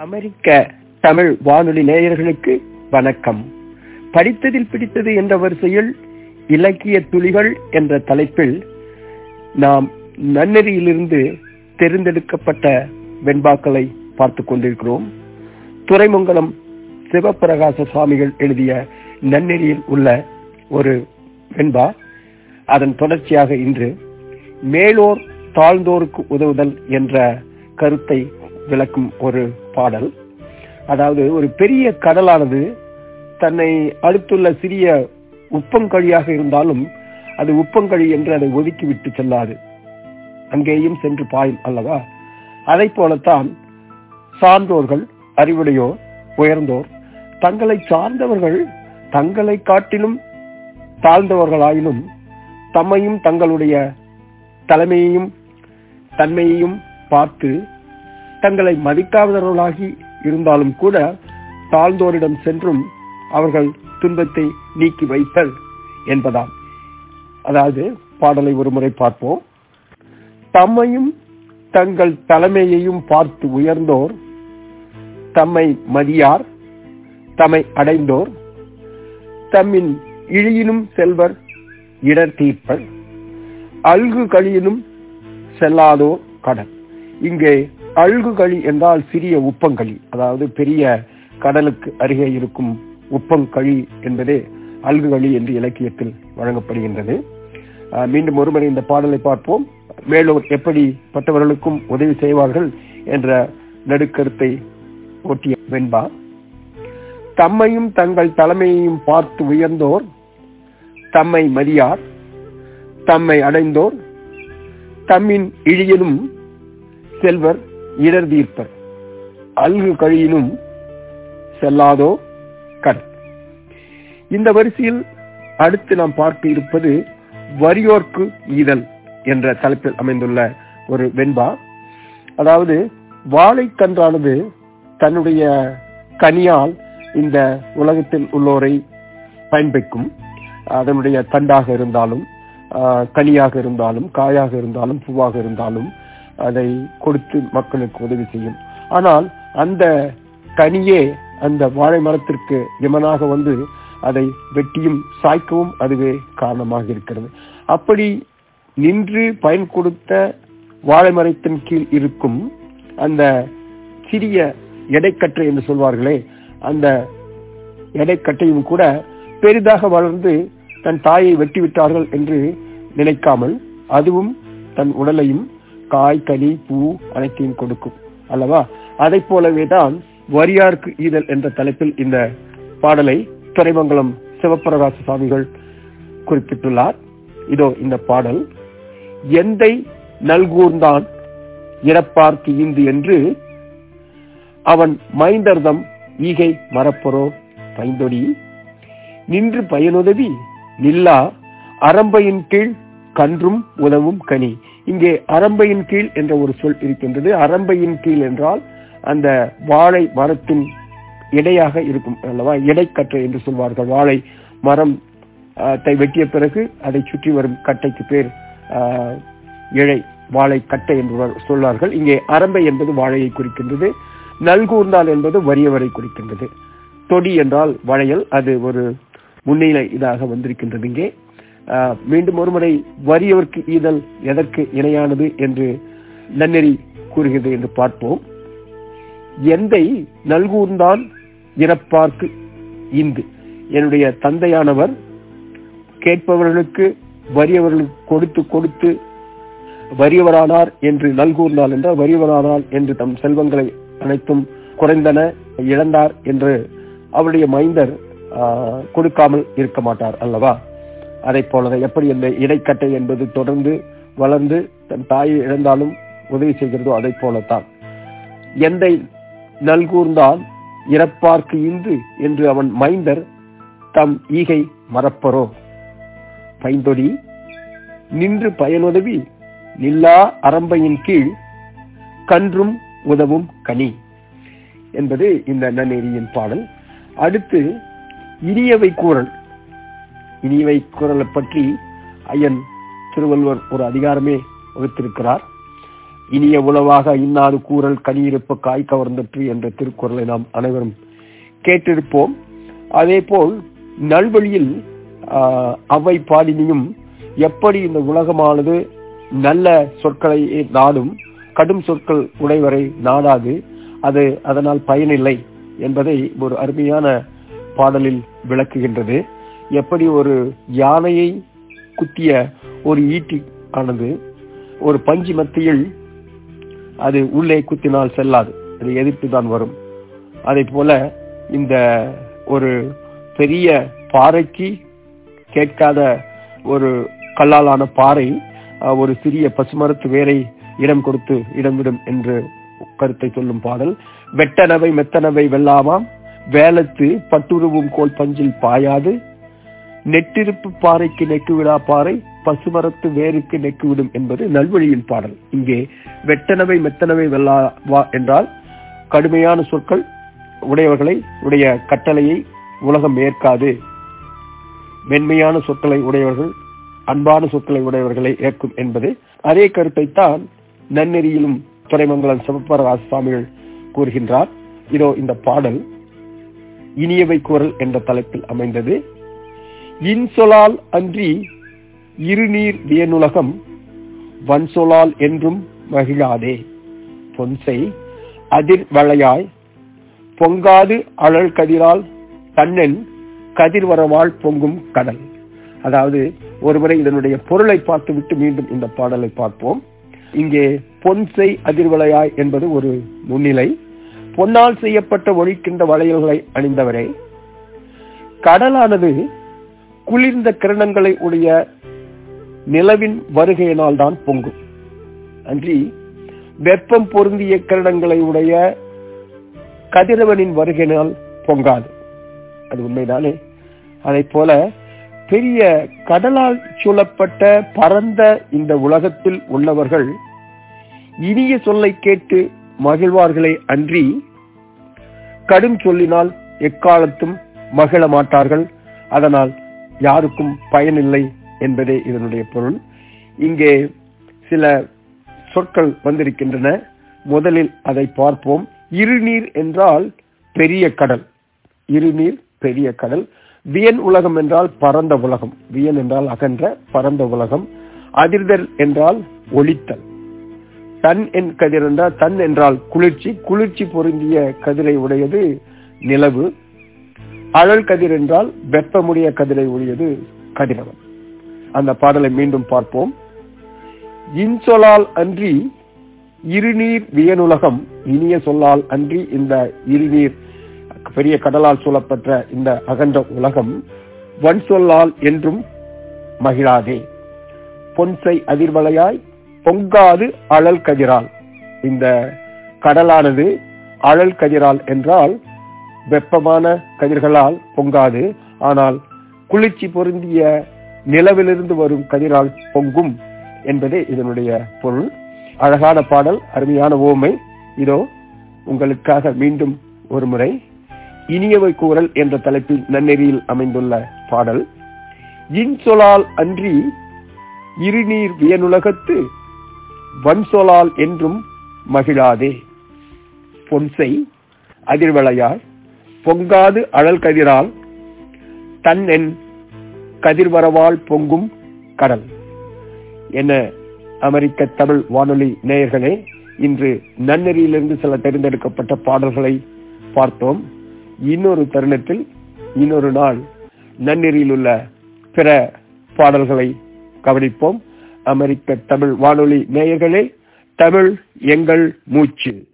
அமெரிக்க தமிழ் வானொலி நேயர்களுக்கு வணக்கம். படித்ததில் பிடித்தது என்ற வரிசையில் இலக்கிய துளிகள் என்ற தலைப்பில் நாம் நன்னெறியிலிருந்து தேர்ந்தெடுக்கப்பட்ட வெண்பாக்களை பார்த்து கொண்டிருக்கிறோம். துறைமங்கலம் சிவபிரகாச சுவாமிகள் எழுதிய நன்னெறியில் உள்ள ஒரு வெண்பா. அதன் தொடர்ச்சியாக இன்று மேலோர் தாழ்ந்தோருக்கு உதவுதல் என்ற கருத்தை விளக்கும் ஒரு பாடல். அதாவது ஒரு பெரிய கடலானது தன்னை அடுத்துள்ள சிறிய உப்பங்கழியாக இருந்தாலும் அது உப்பங்கழி என்று அதை ஒதுக்கிவிட்டு செல்லாது. அங்கேயும் சென்று பாயும் அல்லவா? அதை போலத்தான் சார்ந்தோர்கள் அறிவுடையோர் உயர்ந்தோர் தங்களை சார்ந்தவர்கள் தங்களை காட்டிலும் தாழ்ந்தவர்களாயினும் தம்மையும் தங்களுடைய தலைமையையும் தன்மையையும் பார்த்து தங்களை மதிக்காதவர்களாகி இருந்தாலும் கூட தாழ்ந்தோரிடம் சென்றும் அவர்கள் துன்பத்தை நீக்கி வைத்தல் என்பதாம். அதாவது பாடலை ஒரு முறை பார்ப்போம். தம்மையும் தங்கள் தலைமையையும் பார்த்து உயர்ந்தோர் தம்மை மதியார் தம்மை அடைந்தோர் தம்மின் இழியினும் செல்வர் இடர் தீர்ப்பர் அல்கு கழியினும் செல்லாதோர் கடன் இங்கே அழுகுகளி என்றால் சிறிய உப்பங்களி. அதாவது பெரிய கடலுக்கு அருகே இருக்கும் உப்பங்களி என்பதே அல்குகளி என்று இலக்கியத்தில் வழங்கப்படுகின்றது. மீண்டும் ஒருமுறை இந்த பாடலை பார்ப்போம். மேலோர் எப்படிப்பட்டவர்களுக்கும் உதவி செய்வார்கள் என்ற நடுக்கருத்தை ஓட்டிய வெண்பா. தம்மையும் தங்கள் தலைமையையும் பார்த்து உயர்ந்தோர் தம்மை மதியார் தம்மை அடைந்தோர் தம்மின் இழியனும் செல்வர் இடர் தீர்ப்பர். அல்கு கழியினும் செல்லாதோ கடன் இந்த வரிசையில் அடுத்து நாம் பார்க்க இருப்பது வரியோர்க்கு ஈதல் என்ற தலைப்பில் அமைந்துள்ள ஒரு வெண்பா. அதாவது வாழைக்கன்றானது தன்னுடைய கனியால் இந்த உலகத்தில் உள்ளோரை பயன்பெக்கும். அதனுடைய தண்டாக இருந்தாலும் கனியாக இருந்தாலும் காயாக இருந்தாலும் பூவாக இருந்தாலும் அதை கொடுத்து மக்களுக்கு உதவி செய்யும். ஆனால் அந்த கனியே அந்த வாழை மரத்திற்கு யமனாக வந்து அதை வெட்டியும் சாய்க்கவும் அதுவே காரணமாக இருக்கிறது. அப்படி நின்று பயன் கொடுத்த வாழை மரத்தின் கீழ் இருக்கும் அந்த சிறிய எடைக்கற்றை என்று சொல்வார்களே அந்த எடைக்கட்டையும் கூட பெரிதாக வளர்ந்து தன் தாயை வெட்டிவிட்டார்கள் என்று நினைக்காமல் அதுவும் தன் உடலையும் காய் கனி பூ அனைத்தையும் கொடுக்கும். அல்லவா? அதை போலவே தான் வரியார்க்கு ஈதல் என்ற தலைப்பில் இந்த பாடலை துறைமங்கலம் சிவப்பிரகாச சுவாமிகள் குறிப்பிட்டுள்ளார். இதோ இந்த பாடல். எந்தை நல்கூர்ந்தான் இறப்பார்க்கு இந்து என்று அவன் மைந்தர்தம் ஈகை மரப்பொரோ பைந்தொடி. நின்று பயனுதவி நில்லா அரம்பையின் கீழ் கன்றும் உதவும் கனி. இங்கே அரம்பையின் கீழ் என்ற ஒரு சொல் இருக்கின்றது. அரம்பையின் கீழ் என்றால் அந்த வாழை மரத்தின் இடையாக இருக்கும் அல்லவா? இடைக்கற்றை என்று சொல்வார்கள். வாழை மரம் வெட்டிய பிறகு அதை சுற்றி வரும் கட்டைக்கு பேர் இழை வாழை கட்டை என்று சொல்வார்கள். இங்கே அரம்பை என்பது வாழையை குறிக்கின்றது. நல்கூர்ந்தால் என்பது வறியவரை குறிக்கின்றது. தொடி என்றால் வளையல். அது ஒரு முன்னிலை இதாக வந்திருக்கின்றது இங்கே. மீண்டும் ஒருமுறை வறியவர்க்கு ஈதல் எதற்கு இணையானது என்று நன்னெறி கூறுகிறது என்று பார்ப்போம். எந்தை நல்கூர்ந்தான் இறப்பார்க்கு இந்து. என்னுடைய தந்தையானவர் கேட்பவர்களுக்கு வறியவர்களுக்கு கொடுத்து கொடுத்து வறியவரானார் என்று நல்கூர்ந்தால் என்றால் வறியவரானார் என்று தம் செல்வங்களை அனைத்தும் குறைந்தன இழந்தார் என்று அவருடைய மைந்தர் கொடுக்காமல் இருக்க மாட்டார் அல்லவா? அதை போலவே எப்படி இந்த இடைக்கட்டை என்பது தொடர்ந்து வளர்ந்து தன் தாயை இழந்தாலும் உதவி செய்கிறதோ அதை போலத்தான். எந்தை நல்கூர்ந்தான் இறப்பார்க்கு இந்து என்று அவன் மைந்தர் தம் ஈகை மறப்பரோ? பைந்தொடி நின்று பயனுதவி நில்லா அரம்பையின் கீழ் கன்றும் உதவும் கனி என்பது இந்த நன்னெறியின் பாடல். அடுத்து இனியவை கூறல். இனிவை கூறலை பற்றி ஐயன் திருவள்ளுவர் ஒரு அதிகாரமே வகுத்திருக்கிறார். இனிய உளவாக இன்னாறு கூறல் கனியிருப்ப காய் கவர்ந்தற்று என்ற திருக்குறளை நாம் அனைவரும் கேட்டிருப்போம். அதே போல் நல்வழியில் அவை பாடினியும் எப்படி இந்த உலகமானது நல்ல சொற்களை நாடும் கடும் சொற்கள் உடைவரை நாடாது அது அதனால் பயனில்லை என்பதை ஒரு அருமையான பாடலில் விளக்குகின்றது. எப்படி ஒரு யானையை குத்திய ஒரு ஈட்டி ஆனது ஒரு பஞ்சு மத்தியில் அது உள்ளே குத்தினால் செல்லாது. அது எதிர்த்து தான் வரும். அதே போல இந்த ஒரு பெரிய பாறைக்கு கேட்காத ஒரு கல்லாலான பாறை ஒரு சிறிய பசுமரத்து வேரை இடம் கொடுத்து இடம்விடும் என்று கருத்தை சொல்லும் பாடல். வெட்டனவை மெத்தனவை வெல்லாமாம் வேலத்து பட்டுருவும் கோல் பஞ்சில் பாயாது நெட்டிருப்பு பாறைக்கு நெக்குவிடா பாறை பசுமரத்து வேருக்கு நெக்குவிடும் என்பது நல்வழியின் பாடல். இங்கே வெட்டனவை மெத்தனவை வெல்லாவா என்றால் கடுமையான சொற்கள் உடையவர்களை உடைய கட்டளையை உலகம் ஏற்காது. மென்மையான சொற்களை உடையவர்கள் அன்பான சொற்களை உடையவர்களை ஏற்கும் என்பது அதே கருத்தை தான் நன்னெறியிலும் துறைமங்கலம் சிவப்பரராஜ சுவாமிகள் கூறுகின்றார். இதோ இந்த பாடல் இனியவை குரல் என்ற தலைப்பில் அமைந்தது. இன்சொலால் அன்றி இருநீர் வியனுலகம் வன்சொலால் என்றும் மகிழாதே. பொன்சை அதிர் வளையாய் பொங்காது அழல் கதிரால் தன்னன் கதிர்வரவால் பொங்கும் கடல். அதாவது ஒருமுறை இதனுடைய பொருளை பார்த்துவிட்டு மீண்டும் இந்த பாடலை பார்ப்போம். இங்கே பொன்சை அதிர்வலையாய் என்பது ஒரு முன்னிலை. பொன்னால் செய்யப்பட்ட ஒழிக்கின்ற வளையல்களை அணிந்தவரே. கடலானது குளிர்ந்த கிரணங்களை உடைய நிலவின் வருகையினால் தான் பொங்கும். அன்றி வெப்பம் பொருந்திய கிரணங்களை உடைய கதிரவனின் வருகையினால் பொங்காது. அது உண்மைதானே? அதை போல பெரிய கடலால் சூழப்பட்ட பரந்த இந்த உலகத்தில் உள்ளவர்கள் இனிய சொல்லை கேட்டு மகிழ்வார்களே அன்றி கடும் சொல்லினால் எக்காலத்தும் மகிழ மாட்டார்கள். அதனால் யாருக்கும் பயனில்லை என்பதே இதனுடைய பொருள். இங்கே சில சொற்கள் வந்திருக்கின்றன. முதலில் அதை பார்ப்போம். இருநீர் என்றால் பெரிய கடல். இருநீர் பெரிய கடல். வியன் உலகம் என்றால் பரந்த உலகம். வியன் என்றால் அகன்ற பரந்த உலகம். அதிர்தல் என்றால் ஒளித்தல். தன் என் கதிர் என்றால் தன் என்றால் குளிர்ச்சி. குளிர்ச்சி பொருந்திய கதிரை உடையது நிலவு. அழல் கதிர் என்றால் வெப்பமுடைய கதிரை ஒழியது கதிரவன். அந்த பாடலை மீண்டும் பார்ப்போம். இன்சொலால் அன்றி இருநீர் வியனுலகம் இனிய சொல்லால் அன்றி இந்த இருநீர் பெரிய கடலால் சூழப்பட்ட இந்த அகன்ற உலகம் வன் சொல்லால் என்றும் மகிழாதே. பொன்சை அதிர்வலையாய் பொங்காது அழல் கதிரால். இந்த கடலானது அழல் கதிரால் என்றால் வெப்பமான கதிர்களால் பொங்காது ஆனால் குளிர்ச்சி பொருந்திய நிலவிலிருந்து வரும் கதிரால் பொங்கும் என்பதே இதனுடைய பொருள். அழகான பாடல் அருமையான ஓமை. இதோ உங்களுக்காக மீண்டும் ஒரு முறை இனியவை கூறல் என்ற தலைப்பில் நன்னெறியில் அமைந்துள்ள பாடல். இன்சொலால் அன்றி இருநீர் வியனுலகத்து வன்சொலால் என்றும் மகிழாதே. பொன்சை அதிர்வளையார் பொங்காது அழல் கதிரால் தன் என் கதிர்வரவால் பொங்கும் கடல். என அமெரிக்க தமிழ் வானொலி நேயர்களே இன்று நன்னெறியிலிருந்து சில தேர்ந்தெடுக்கப்பட்ட பாடல்களை பார்த்தோம். இன்னொரு தருணத்தில் இன்னொரு நாள் நன்னெறியில் உள்ள பிற பாடல்களை கவனிப்போம். அமெரிக்க தமிழ் வானொலி நேயர்களே தமிழ் எங்கள் மூச்சு.